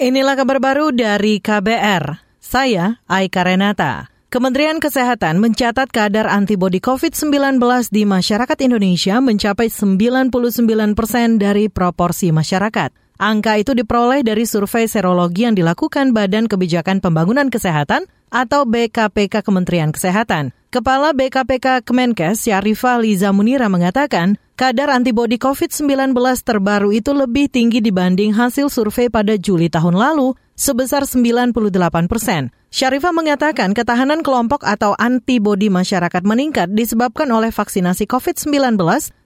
Inilah kabar baru dari KBR. Saya Aika Renata. Kementerian Kesehatan mencatat kadar antibodi COVID-19 di masyarakat Indonesia mencapai 99 persen dari proporsi masyarakat. Angka itu diperoleh dari survei serologi yang dilakukan Badan Kebijakan Pembangunan Kesehatan atau BKPK Kementerian Kesehatan. Kepala BKPK Kemenkes Syarifah Liza Munira mengatakan, kadar antibodi COVID-19 terbaru itu lebih tinggi dibanding hasil survei pada Juli tahun lalu sebesar 98 persen. Syarifah mengatakan ketahanan kelompok atau antibodi masyarakat meningkat disebabkan oleh vaksinasi COVID-19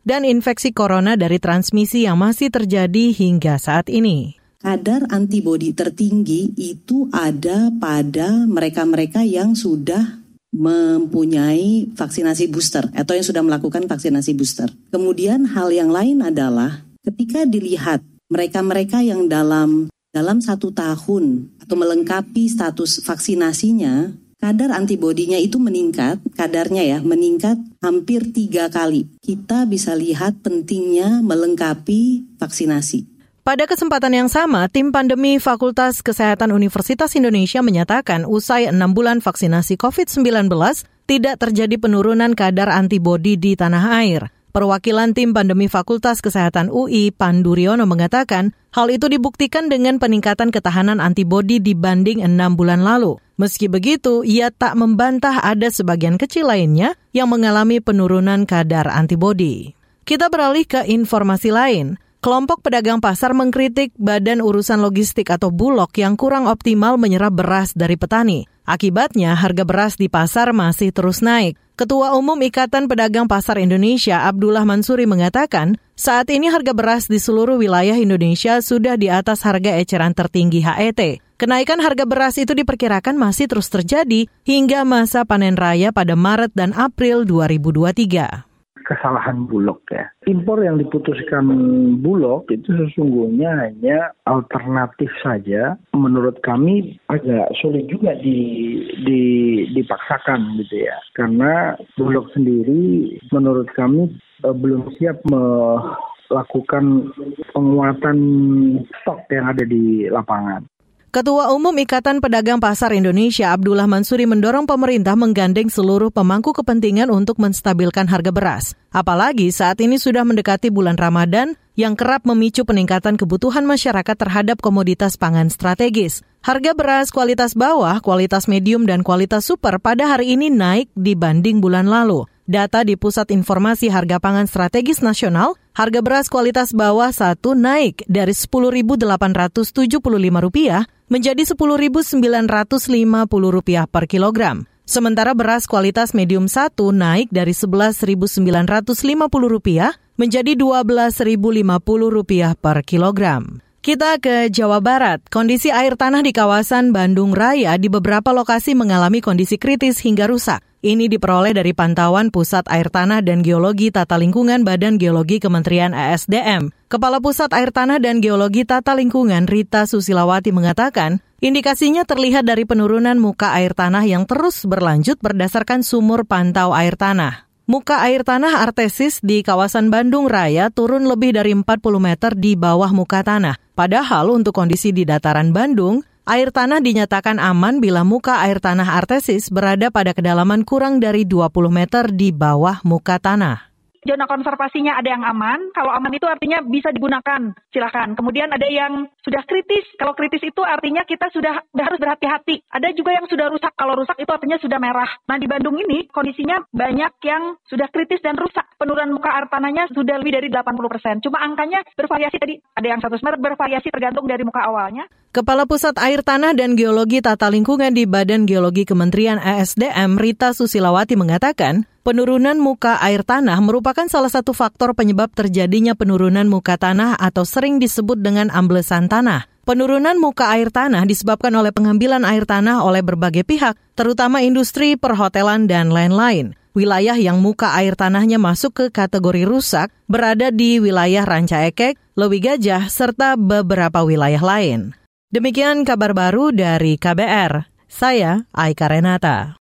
dan infeksi corona dari transmisi yang masih terjadi hingga saat ini kadar antibodi tertinggi itu ada pada mereka-mereka yang sudah mempunyai vaksinasi booster atau yang sudah melakukan vaksinasi booster. Kemudian hal yang lain adalah ketika dilihat mereka-mereka yang dalam dalam satu tahun atau melengkapi status vaksinasinya, kadar antibodinya itu meningkat, kadarnya ya meningkat hampir tiga kali. Kita bisa lihat pentingnya melengkapi vaksinasi. Pada kesempatan yang sama, tim pandemi Fakultas Kesehatan Universitas Indonesia menyatakan usai enam bulan vaksinasi COVID-19, tidak terjadi penurunan kadar antibodi di tanah air. Perwakilan tim pandemi Fakultas Kesehatan UI, Panduriono, mengatakan hal itu dibuktikan dengan peningkatan ketahanan antibodi dibanding enam bulan lalu. Meski begitu, ia tak membantah ada sebagian kecil lainnya yang mengalami penurunan kadar antibodi. Kita beralih ke informasi lain. Kelompok pedagang pasar mengkritik Badan Urusan Logistik atau Bulog yang kurang optimal menyerap beras dari petani. Akibatnya, harga beras di pasar masih terus naik. Ketua Umum Ikatan Pedagang Pasar Indonesia, Abdullah Mansuri mengatakan, saat ini harga beras di seluruh wilayah Indonesia sudah di atas harga eceran tertinggi HET. Kenaikan harga beras itu diperkirakan masih terus terjadi hingga masa panen raya pada Maret dan April 2023 kesalahan Bulog ya. Impor yang diputuskan Bulog itu sesungguhnya hanya alternatif saja. Menurut kami agak sulit juga di, di dipaksakan gitu ya. Karena Bulog sendiri menurut kami eh, belum siap melakukan penguatan stok yang ada di lapangan. Ketua Umum Ikatan Pedagang Pasar Indonesia Abdullah Mansuri mendorong pemerintah menggandeng seluruh pemangku kepentingan untuk menstabilkan harga beras. Apalagi saat ini sudah mendekati bulan Ramadan yang kerap memicu peningkatan kebutuhan masyarakat terhadap komoditas pangan strategis. Harga beras kualitas bawah, kualitas medium, dan kualitas super pada hari ini naik dibanding bulan lalu. Data di Pusat Informasi Harga Pangan Strategis Nasional, harga beras kualitas bawah satu naik dari Rp10.875 menjadi Rp10.950 per kilogram. Sementara beras kualitas medium satu naik dari Rp11.950 menjadi Rp12.050 per kilogram. Kita ke Jawa Barat. Kondisi air tanah di kawasan Bandung Raya di beberapa lokasi mengalami kondisi kritis hingga rusak. Ini diperoleh dari pantauan Pusat Air Tanah dan Geologi Tata Lingkungan Badan Geologi Kementerian ASDM. Kepala Pusat Air Tanah dan Geologi Tata Lingkungan Rita Susilawati mengatakan, indikasinya terlihat dari penurunan muka air tanah yang terus berlanjut berdasarkan sumur pantau air tanah. Muka air tanah artesis di kawasan Bandung Raya turun lebih dari 40 meter di bawah muka tanah. Padahal untuk kondisi di dataran Bandung, air tanah dinyatakan aman bila muka air tanah artesis berada pada kedalaman kurang dari 20 meter di bawah muka tanah zona konservasinya ada yang aman. Kalau aman itu artinya bisa digunakan, silakan. Kemudian ada yang sudah kritis. Kalau kritis itu artinya kita sudah harus berhati-hati. Ada juga yang sudah rusak. Kalau rusak itu artinya sudah merah. Nah di Bandung ini kondisinya banyak yang sudah kritis dan rusak. Penurunan muka air tanahnya sudah lebih dari 80%. Cuma angkanya bervariasi tadi. Ada yang 100 meter bervariasi tergantung dari muka awalnya. Kepala Pusat Air Tanah dan Geologi Tata Lingkungan di Badan Geologi Kementerian ASDM Rita Susilawati mengatakan, penurunan muka air tanah merupakan salah satu faktor penyebab terjadinya penurunan muka tanah atau sering disebut dengan amblesan tanah. Penurunan muka air tanah disebabkan oleh pengambilan air tanah oleh berbagai pihak, terutama industri, perhotelan, dan lain-lain. Wilayah yang muka air tanahnya masuk ke kategori rusak berada di wilayah Ranca Ekek, Lewi Gajah, serta beberapa wilayah lain. Demikian kabar baru dari KBR. Saya Aika Renata.